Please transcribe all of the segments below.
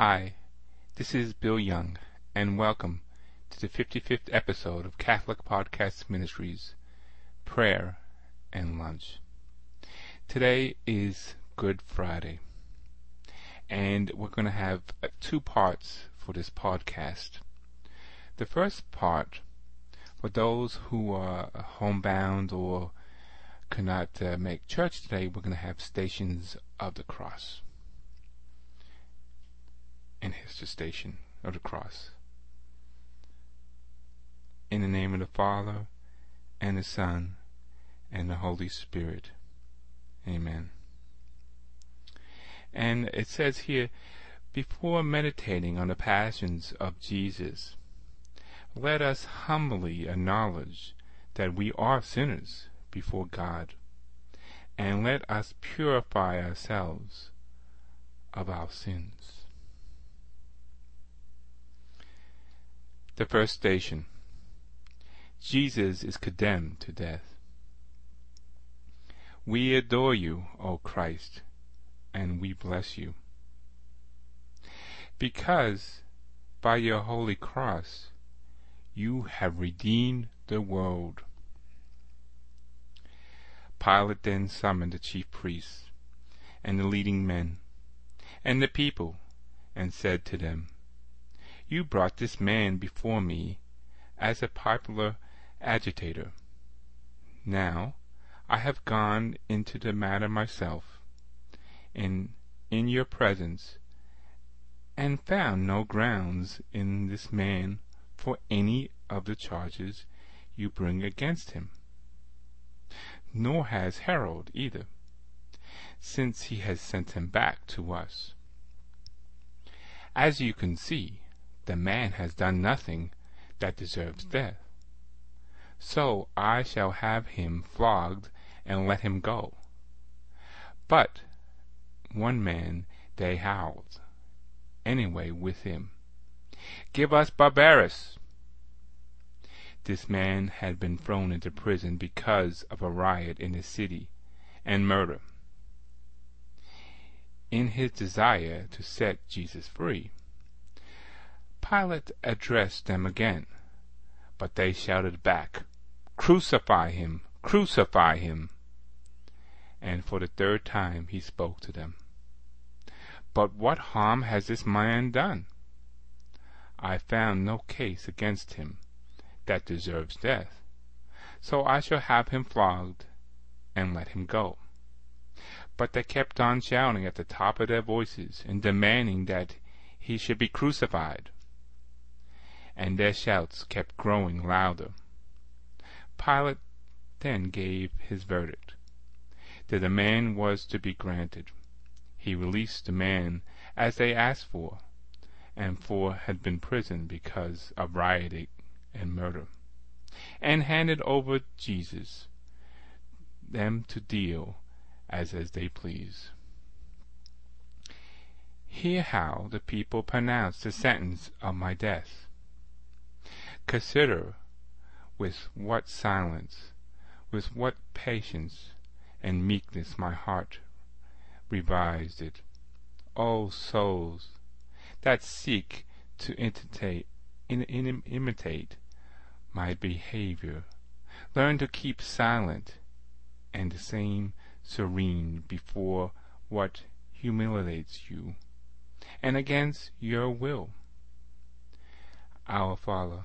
Hi, this is Bill Young, and welcome to the 55th episode of Catholic Podcast Ministries Prayer and Lunch. Today is Good Friday, and we're going to have two parts for this podcast. The first part, for those who are homebound or cannot uh, make church today, we're going to have Stations of the Cross and his station of the cross. In the name of the Father, and the Son, and the Holy Spirit. Amen. And it says here, before meditating on the passions of Jesus, let us humbly acknowledge that we are sinners before God, and let us purify ourselves of our sins. The first station. Jesus is condemned to death. We adore you, O Christ, and we bless you. Because by your holy cross you have redeemed the world. Pilate then summoned the chief priests and the leading men and the people and said to them, you brought this man before me as a popular agitator. Now I have gone into the matter myself, in in your presence, and found no grounds in this man for any of the charges you bring against him. Nor has Herod either, since he has sent him back to us. As you can see, the man has done nothing that deserves death. So I shall have him flogged and let him go. But one man they howled anyway with him. Give us Barabbas! This man had been thrown into prison because of a riot in the city and murder. In his desire to set Jesus free, Pilate addressed them again, but they shouted back, Crucify him! Crucify him! And for the third time he spoke to them. But what harm has this man done? I found no case against him that deserves death, so I shall have him flogged and let him go. But they kept on shouting at the top of their voices and demanding that he should be crucified and their shouts kept growing louder. Pilate then gave his verdict. The demand was to be granted. He released the man as they asked for, and for had been imprisoned because of rioting and murder, and handed over Jesus them to deal as as they please. Hear how the people pronounce the sentence of my death. Consider with what silence, with what patience and meekness my heart revised it. O souls that seek to imitate, my behavior, learn to keep silent and the same serene before what humiliates you, and against your will. Our Father,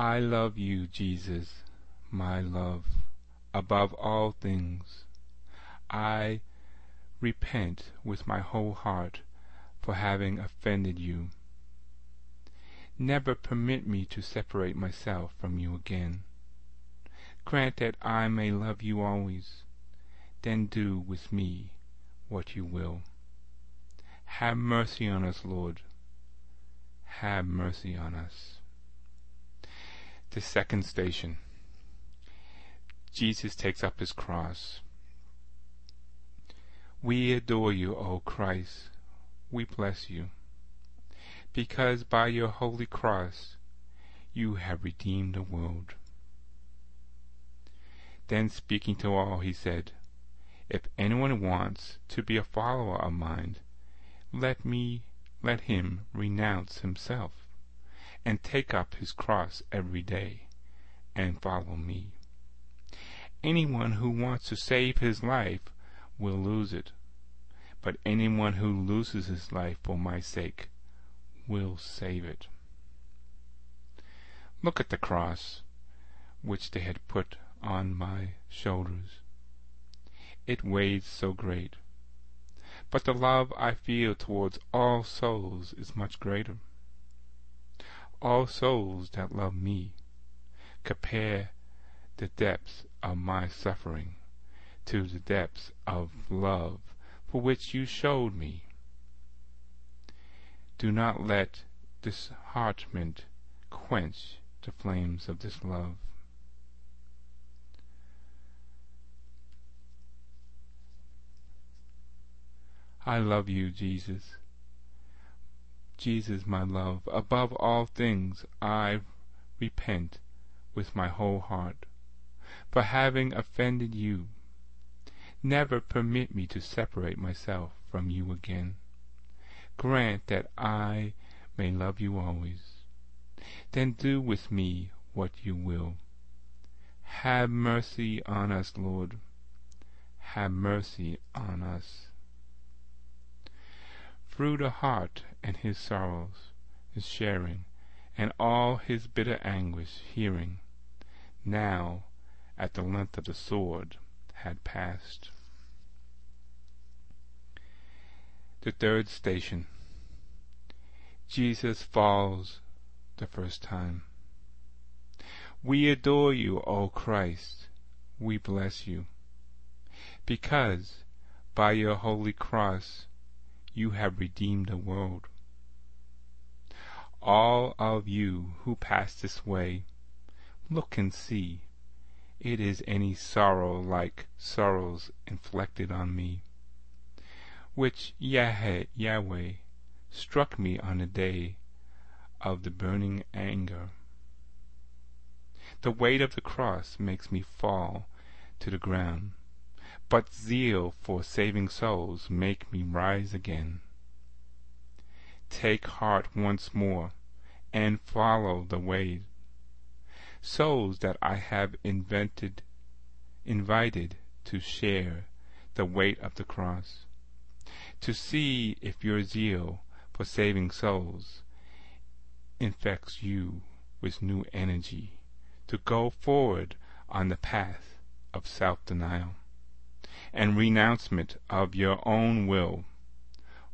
I love you, Jesus, my love, above all things. I repent with my whole heart for having offended you. Never permit me to separate myself from you again. Grant that I may love you always. Then do with me what you will. Have mercy on us, Lord. Have mercy on us. The second station. Jesus takes up his cross. We adore you, O Christ. We bless you. Because by your holy cross you have redeemed the world. Then speaking to all, he said, If anyone wants to be a follower of mine, let me let him renounce himself, and take up his cross every day, and follow me. Anyone who wants to save his life will lose it, but anyone who loses his life for my sake will save it. Look at the cross which they had put on my shoulders. It weighs so great. But the love I feel towards all souls is much greater. All souls that love me compare the depths of my suffering to the depths of love for which you showed me. Do not let disheartenment quench the flames of this love. I love you, Jesus. Jesus, my love, above all things I repent with my whole heart for having offended you. Never permit me to separate myself from you again. Grant that I may love you always. Then do with me what you will. Have mercy on us, Lord. Have mercy on us through the heart and his sorrows is sharing, and all his bitter anguish hearing, now at the length of the sword had passed. The third station. Jesus falls the first time. We adore you, O Christ. We bless you. Because by your holy cross you have redeemed the world. All of you who pass this way, look and see, it is any sorrow like sorrows inflicted on me, which Yah Yahweh struck me on the day of the burning anger. The weight of the cross makes me fall to the ground but zeal for saving souls make me rise again. Take heart once more, and follow the way. Souls that I have invented, invited to share the weight of the cross, to see if your zeal for saving souls infects you with new energy to go forward on the path of self-denial and renouncement of your own will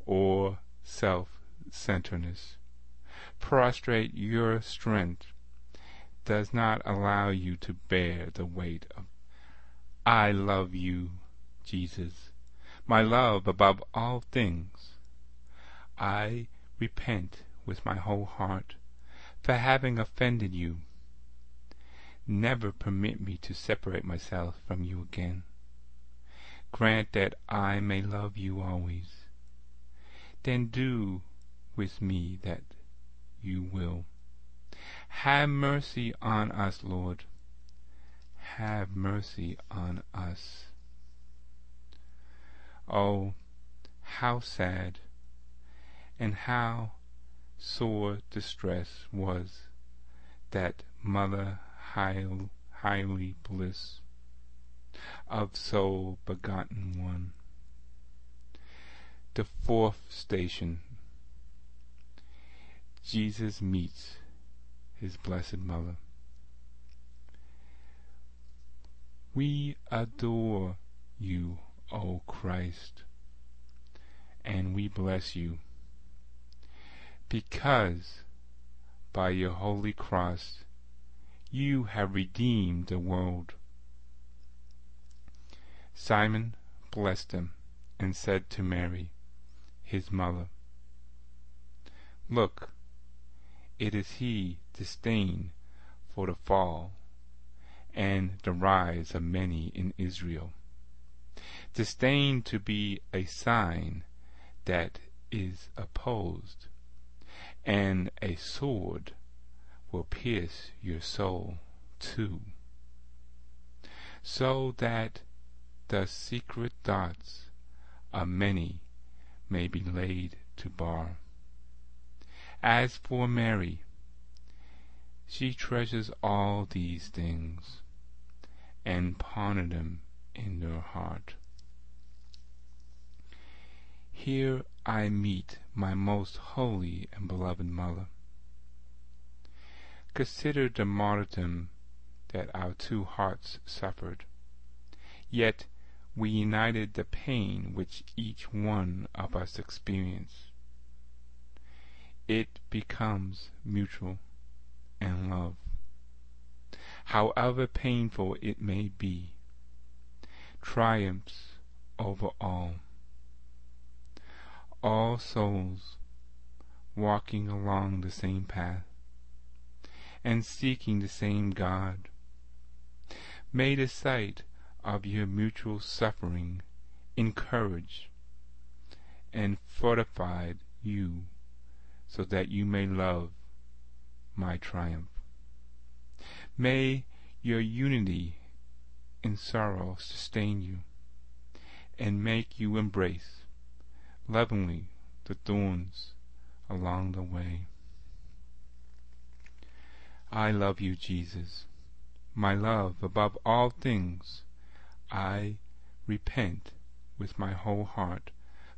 or self-centeredness. Prostrate your strength does not allow you to bear the weight of I love you, Jesus, my love above all things. I repent with my whole heart for having offended you. Never permit me to separate myself from you again. Grant that I may love you always. Then do with me that you will. Have mercy on us, Lord. Have mercy on us. Oh, how sad and how sore distress was that mother highly bliss of soul begotten one. The fourth station. Jesus meets his Blessed Mother. We adore you, O Christ, and we bless you, because by your holy cross you have redeemed the world. Simon blessed him and said to Mary, his mother, Look, it is he disdain for the fall and the rise of many in Israel. Disdain to be a sign that is opposed, and a sword will pierce your soul too, so that the secret thoughts A many may be laid to bar. As for Mary, she treasures all these things, and ponder them in her heart. Here I meet my most holy and beloved Mother. Consider the martyrdom that our two hearts suffered, yet we united the pain which each one of us experienced. It becomes mutual and love. However painful it may be, triumphs over all. All souls walking along the same path and seeking the same God. May the sight of your mutual suffering encourage and fortified you so that you may love my triumph. May your unity in sorrow sustain you and make you embrace lovingly the thorns along the way. I love you, Jesus, my love above all things I repent with my whole heart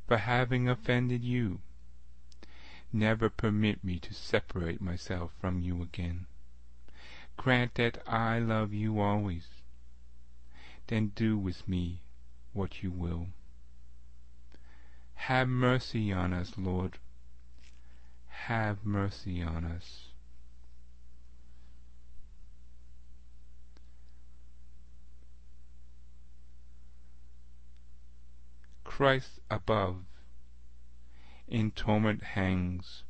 for having offended you. Never permit me to separate myself from you again. Grant that I love you always. Then do with me what you will. Have mercy on us, Lord. Have mercy on us. Christ above, in torment hangs.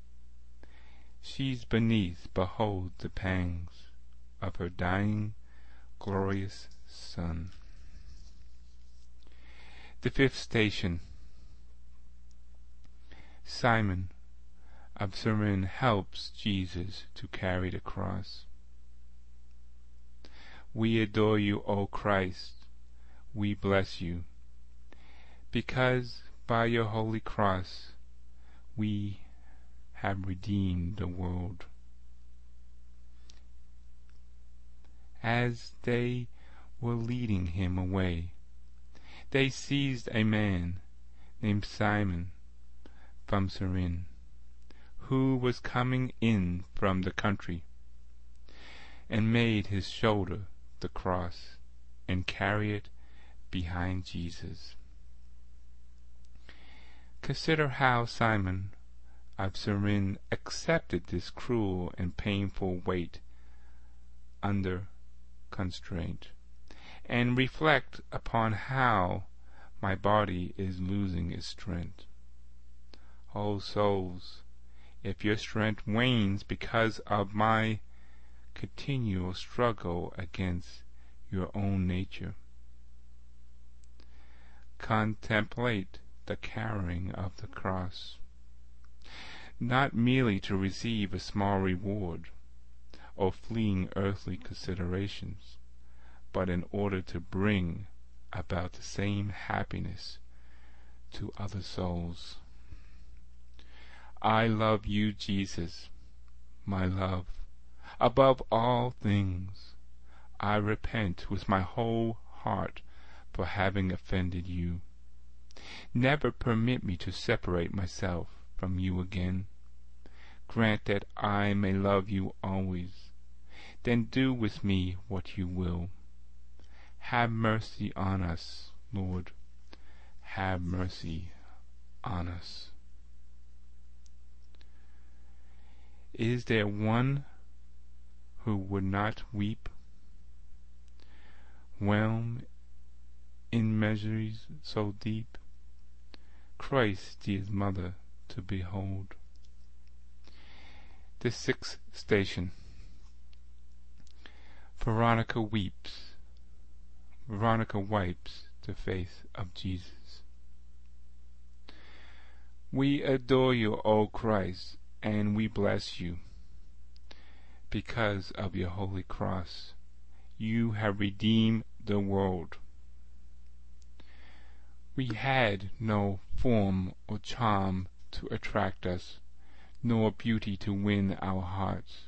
She's beneath, behold the pangs of her dying, glorious Son. The fifth station. Simon of helps Jesus to carry the cross. We adore you, O Christ. We bless you because by your holy cross we have redeemed the world. As they were leading him away, they seized a man named Simon from Cyrene, who was coming in from the country, and made his shoulder the cross, and carry it behind Jesus. Consider how Simon Cyrene accepted this cruel and painful weight under constraint, and reflect upon how my body is losing its strength. O souls, if your strength wanes because of my continual struggle against your own nature, contemplate the carrying of the cross, not merely to receive a small reward or fleeing earthly considerations, but in order to bring about the same happiness to other souls. I love you, Jesus, my love, above all things. I repent with my whole heart for having offended you. Never permit me to separate myself from you again. Grant that I may love you always. Then do with me what you will. Have mercy on us, Lord. Have mercy on us. Is there one who would not weep? Whelm in miseries so deep? Christ dear mother to behold. The sixth station. Veronica weeps. Veronica wipes the face of Jesus. We adore you, O Christ, and we bless you. Because of your holy cross, you have redeemed the world. We had no form or charm to attract us, nor beauty to win our hearts.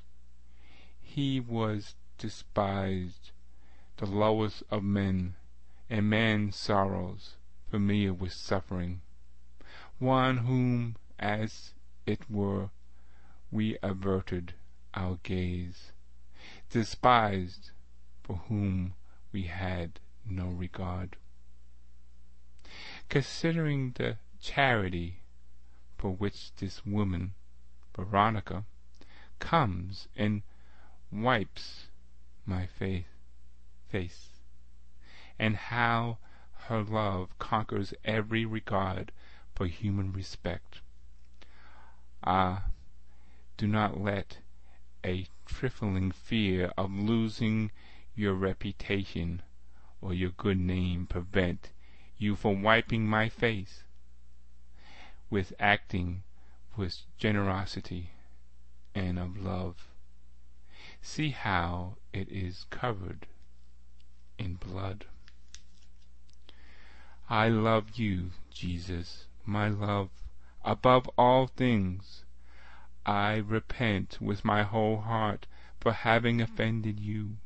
He was despised, the lowest of men, and man's sorrows, familiar with suffering, one whom, as it were, we averted our gaze, despised, for whom we had no regard. Considering the charity for which this woman, Veronica, comes and wipes my face, and how her love conquers every regard for human respect. Ah, do not let a trifling fear of losing your reputation or your good name prevent you for wiping my face, with acting with generosity and of love. See how it is covered in blood. I love you, Jesus, my love, above all things. I repent with my whole heart for having offended you.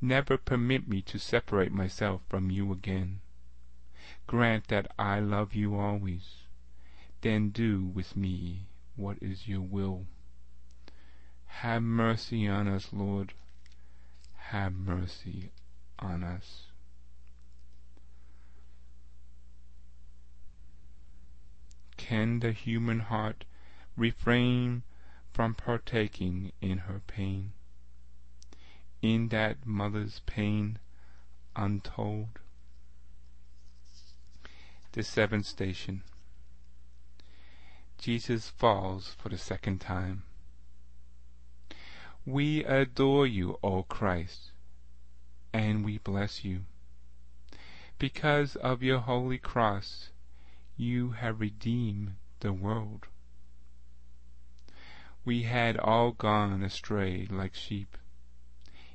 Never permit me to separate myself from you again. Grant that I love you always. Then do with me what is your will. Have mercy on us, Lord. Have mercy on us. Can the human heart refrain from partaking in her pain? In that mother's pain untold? The seventh station. Jesus falls for the second time. We adore you, O Christ, and we bless you. Because of your holy cross, you have redeemed the world. We had all gone astray like sheep,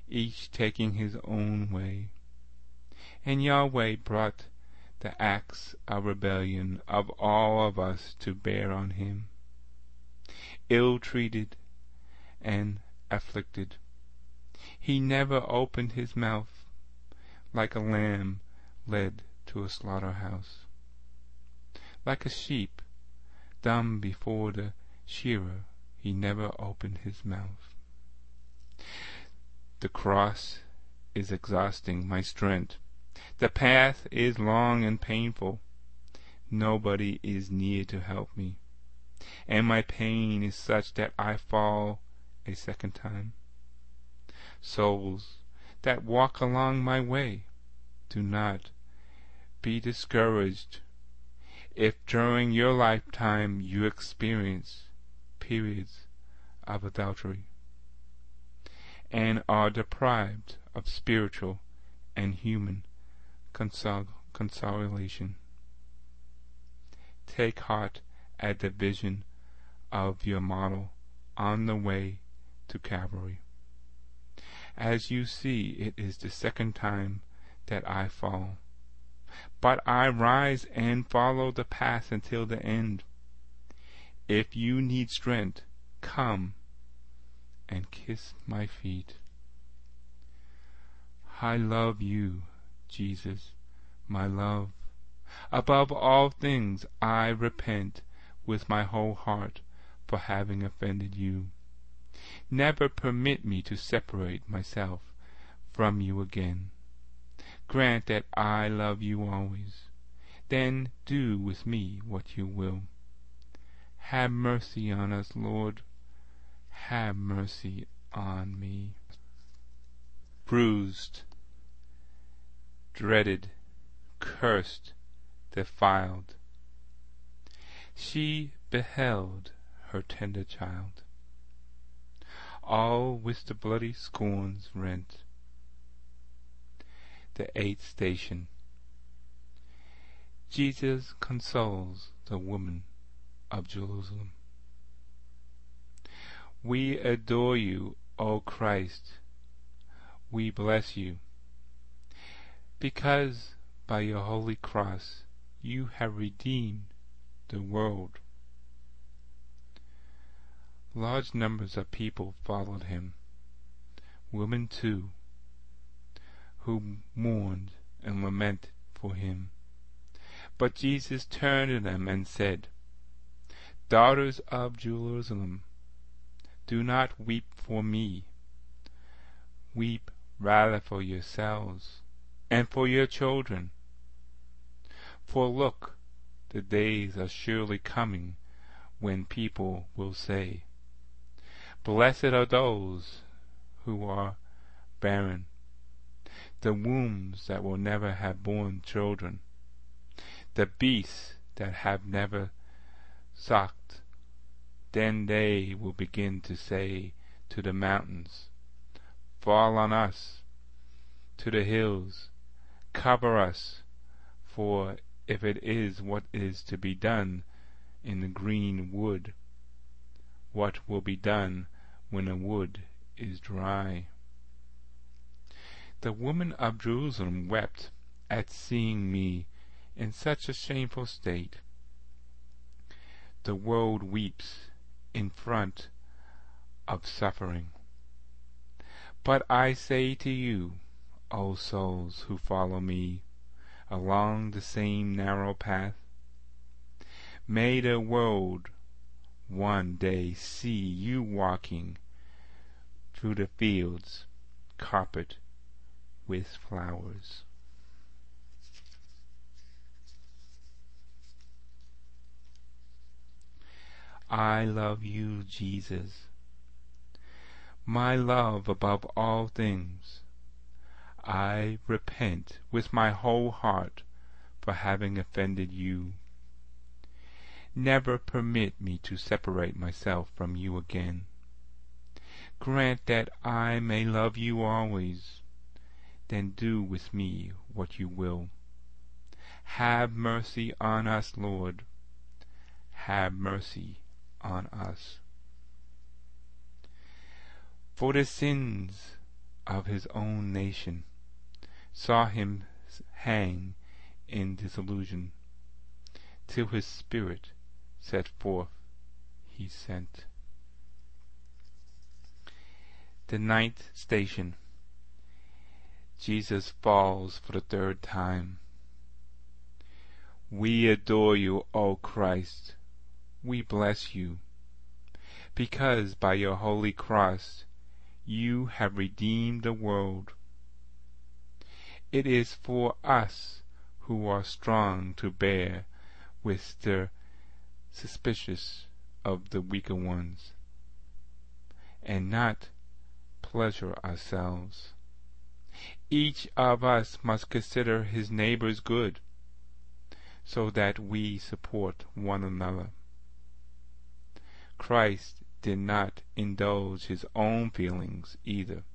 each taking his own way, and Yahweh brought the axe of rebellion of all of us to bear on him. Ill-treated and afflicted, he never opened his mouth, like a lamb led to a slaughterhouse. Like a sheep dumb before the shearer, he never opened his mouth. The cross is exhausting my strength the path is long and painful. Nobody is near to help me, and my pain is such that I fall a second time. Souls that walk along my way, do not be discouraged if during your lifetime you experience periods of adultery and are deprived of spiritual and human consolation. Take heart at the vision of your model on the way to Calvary. As you see, it is the second time that I fall. But I rise and follow the path until the end. If you need strength, come and kiss my feet. I love you Jesus, my love. Above all things I repent with my whole heart for having offended you. Never permit me to separate myself from you again. Grant that I love you always. Then do with me what you will. Have mercy on us, Lord. Have mercy on me. Bruised, dreaded, cursed, defiled, she beheld her tender child, all with the bloody scorns rent. The eighth station. Jesus consoles the woman of Jerusalem. We adore you, O Christ. We bless you, because by your holy cross you have redeemed the world. Large numbers of people followed him, women too, who mourned and lamented for him. But Jesus turned to them and said, Daughters of Jerusalem, do not weep for me. Weep rather for yourselves and for your children. For look, the days are surely coming when people will say, Blessed are those who are barren, the wombs that will never have borne children, the beasts that have never sucked. Then they will begin to say to the mountains, Fall on us, to the hills, cover us, for if it is what is to be done in the green wood, what will be done when a wood is dry? The woman of Jerusalem wept at seeing me in such a shameful state. The world weeps in front of suffering. But I say to you, O souls who follow me along the same narrow path, may the world one day see you walking through the fields carpet with flowers. I love you, Jesus, my love above all things. I repent with my whole heart for having offended you. Never permit me to separate myself from you again. Grant that I may love you always. Then do with me what you will. Have mercy on us, Lord. Have mercy on us. For the sins of his own nation saw him hang in disillusion, till his spirit set forth he sent. The ninth station. Jesus falls for the third time. We adore you, O Christ we bless you, because by your holy cross you have redeemed the world. It is for us who are strong to bear with the suspicious of the weaker ones, and not pleasure ourselves. Each of us must consider his neighbor's good, so that we support one another. Christ did not indulge his own feelings either.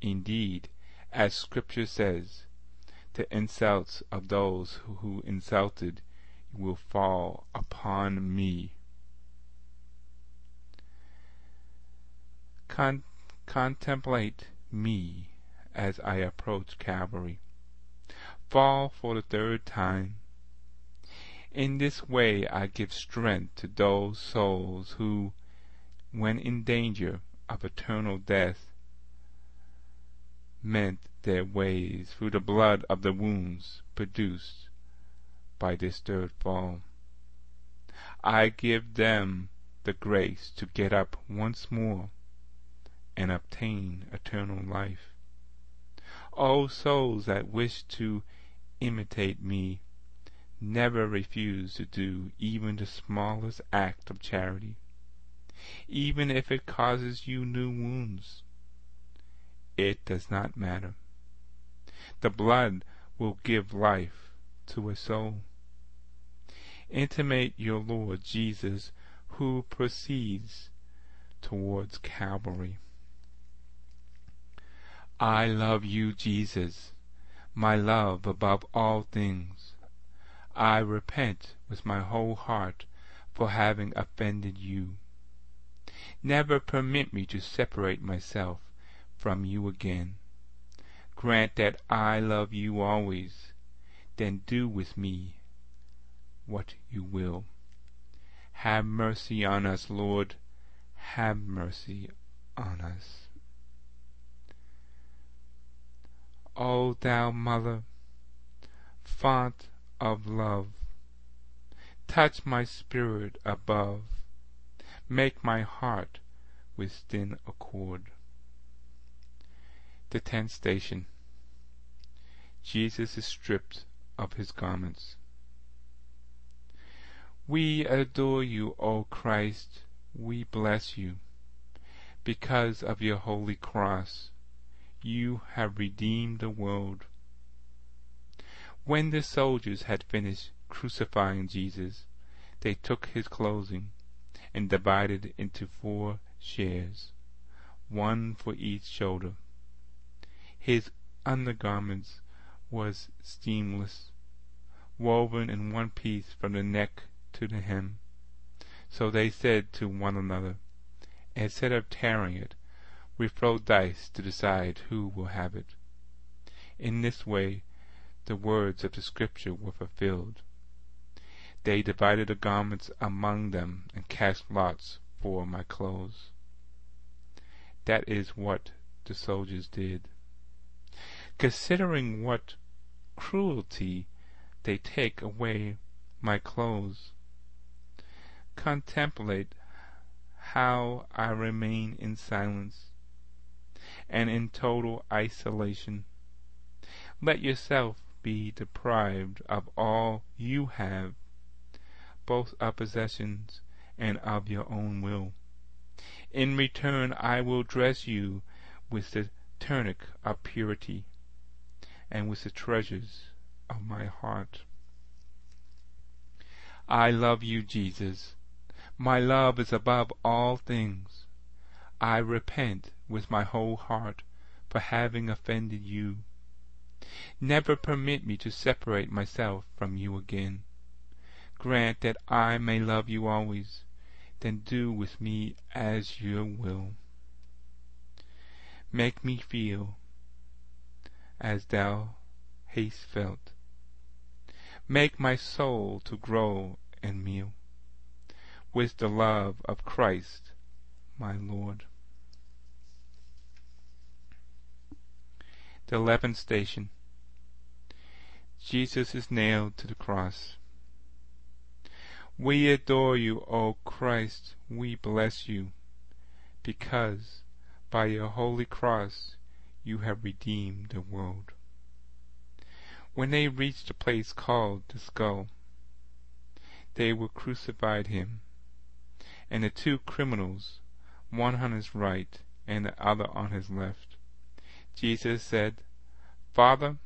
Indeed, as Scripture says, the insults of those who insulted will fall upon me. Con contemplate me as I approach Calvary. Fall for the third time in this way I give strength to those souls who, when in danger of eternal death, mend their ways through the blood of the wounds produced by this third fall. I give them the grace to get up once more and obtain eternal life. O souls that wish to imitate me, never refuse to do even the smallest act of charity, even if it causes you new wounds. It does not matter. The blood will give life to a soul. Intimate your Lord Jesus who proceeds towards Calvary. I love you, Jesus, my love above all things. I repent with my whole heart for having offended you. Never permit me to separate myself from you again. Grant that I love you always, then do with me what you will. Have mercy on us, Lord, have mercy on us. O thou Mother, font of love, touch my spirit above, make my heart within accord. The tenth station. Jesus is stripped of his garments. We adore you, O Christ, we bless you. Because of your holy cross, you have redeemed the world. When the soldiers had finished crucifying Jesus, they took his clothing and divided it into four shares, one for each shoulder. His undergarments was seamless, woven in one piece from the neck to the hem. So they said to one another, Instead of tearing it, we throw dice to decide who will have it. In this way the words of the Scripture were fulfilled. They divided the garments among them and cast lots for my clothes. That is what the soldiers did. Considering what cruelty they take away my clothes, contemplate how I remain in silence and in total isolation. Let yourself be deprived of all you have, both of possessions and of your own will. In return I will dress you with the tunic of purity and with the treasures of my heart. I love you, Jesus. My love is above all things. I repent with my whole heart for having offended you. Never permit me to separate myself from you again. Grant that I may love you always, then do with me as you will. Make me feel as thou hast felt Make my soul to grow and meal with the love of Christ my Lord. The eleventh station. Jesus is nailed to the cross. We adore you, O Christ, we bless you, because by your holy cross you have redeemed the world. When they reached the place called the skull, they will crucify him, and the two criminals, one on his right and the other on his left. Jesus said, Father,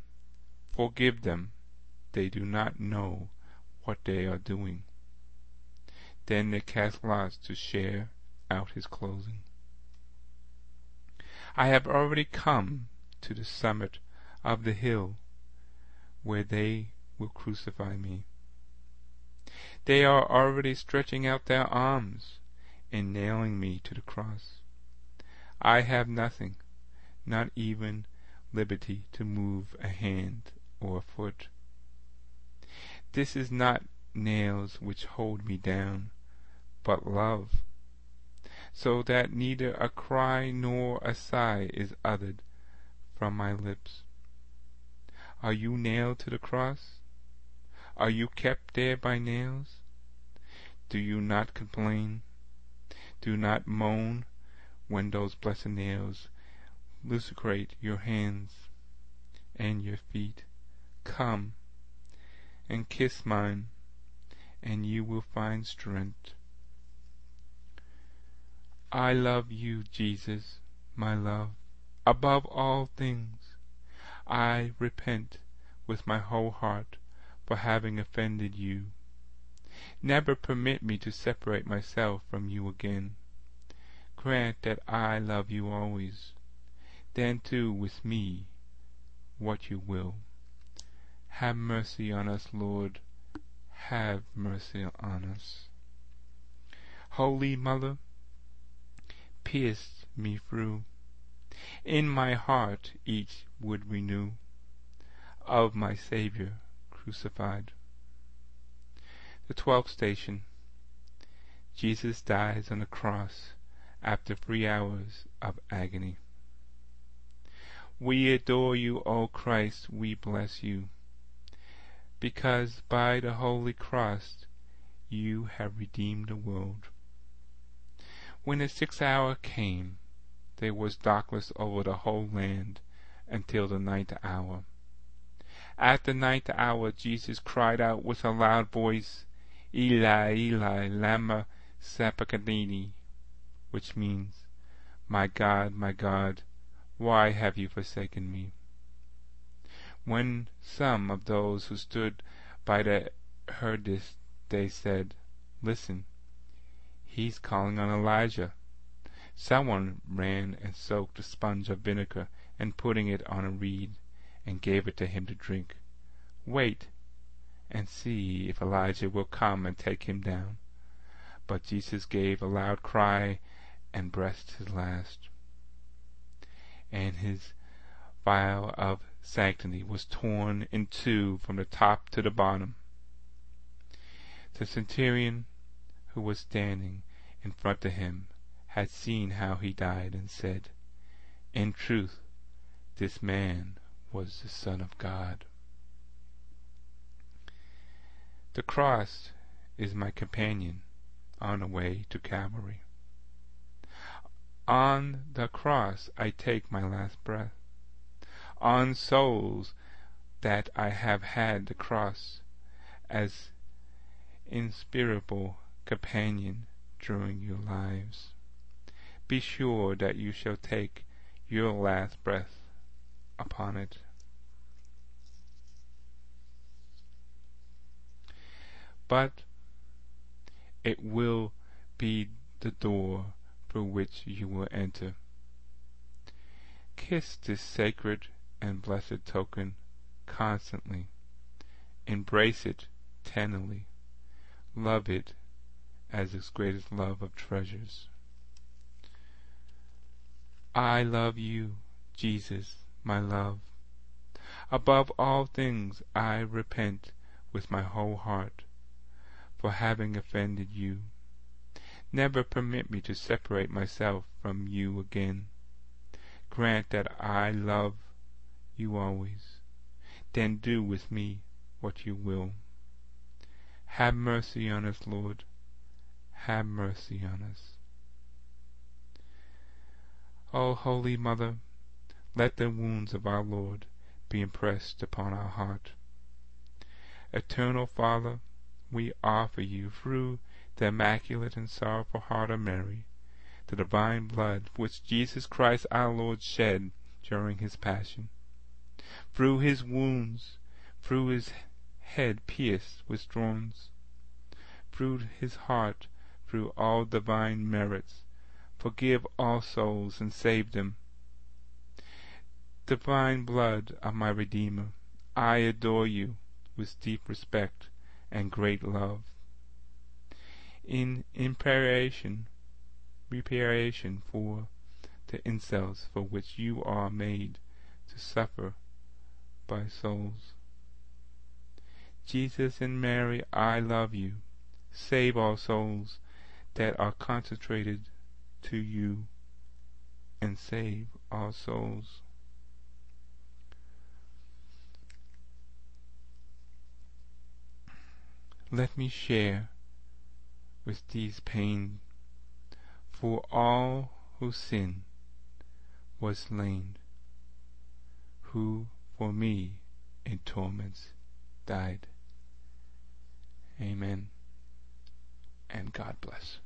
forgive them, they do not know what they are doing. Then they cast lots to share out his clothing. I have already come to the summit of the hill where they will crucify me. They are already stretching out their arms and nailing me to the cross. I have nothing, not even liberty to move a hand or a foot. This is not nails which hold me down, but love, so that neither a cry nor a sigh is uttered from my lips. Are you nailed to the cross? Are you kept there by nails? Do you not complain? Do not moan when those blessed nails Luxuriate your hands and your feet? Come and kiss mine, and you will find strength. I love you, Jesus, my love, above all things. I repent with my whole heart for having offended you. Never permit me to separate myself from you again. Grant that I love you always. Then do with me what you will. Have mercy on us, Lord. Have mercy on us. Holy Mother, pierce me through. In my heart each would renew Of my Saviour crucified. The twelfth station. Jesus dies on the cross after three hours of agony. We adore you, O Christ, we bless you, because by the holy cross you have redeemed the world. When the sixth hour came, there was darkness over the whole land until the ninth hour. At the ninth hour Jesus cried out with a loud voice, Eli, Eli, lama sabachthani, which means, My God, my God, why have you forsaken me? When some of those who stood by heard this, they said, Listen, he's calling on Elijah. Someone ran and soaked a sponge of vinegar and putting it on a reed, and gave it to him to drink. Wait and see if Elijah will come and take him down. But Jesus gave a loud cry and breathed his last. And his vial of sanctity was torn in two from the top to the bottom. The centurion who was standing in front of him had seen how he died, and said, In truth, this man was the Son of God. The cross is my companion on the way to Calvary. On the cross I take my last breath. On souls that I have had the cross as inspirable companion during your lives. Be sure that you shall take your last breath upon it. But it will be the door through which you will enter. Kiss this sacred and blessed token constantly. Embrace it tenderly. Love it as its greatest love of treasures. I love you, Jesus, my love. Above all things I repent with my whole heart for having offended you. Never permit me to separate myself from you again. Grant that I love you always. Then do with me what you will. Have mercy on us, Lord. Have mercy on us. O Holy Mother, let the wounds of our Lord be impressed upon our heart. Eternal Father, we offer you through the immaculate and sorrowful heart of Mary, the divine blood which Jesus Christ our Lord shed during his passion. Through his wounds, through his head pierced with thorns, through his heart, through all divine merits, forgive all souls and save them. Divine blood of my Redeemer, I adore you with deep respect and great love in imperation, reparation for the insults for which you are made to suffer by souls. Jesus and Mary, I love you. Save all souls that are concentrated to you, and save our souls. let me share with these pain, For all who sin was slain, Who for me in torments died. Amen, and God bless.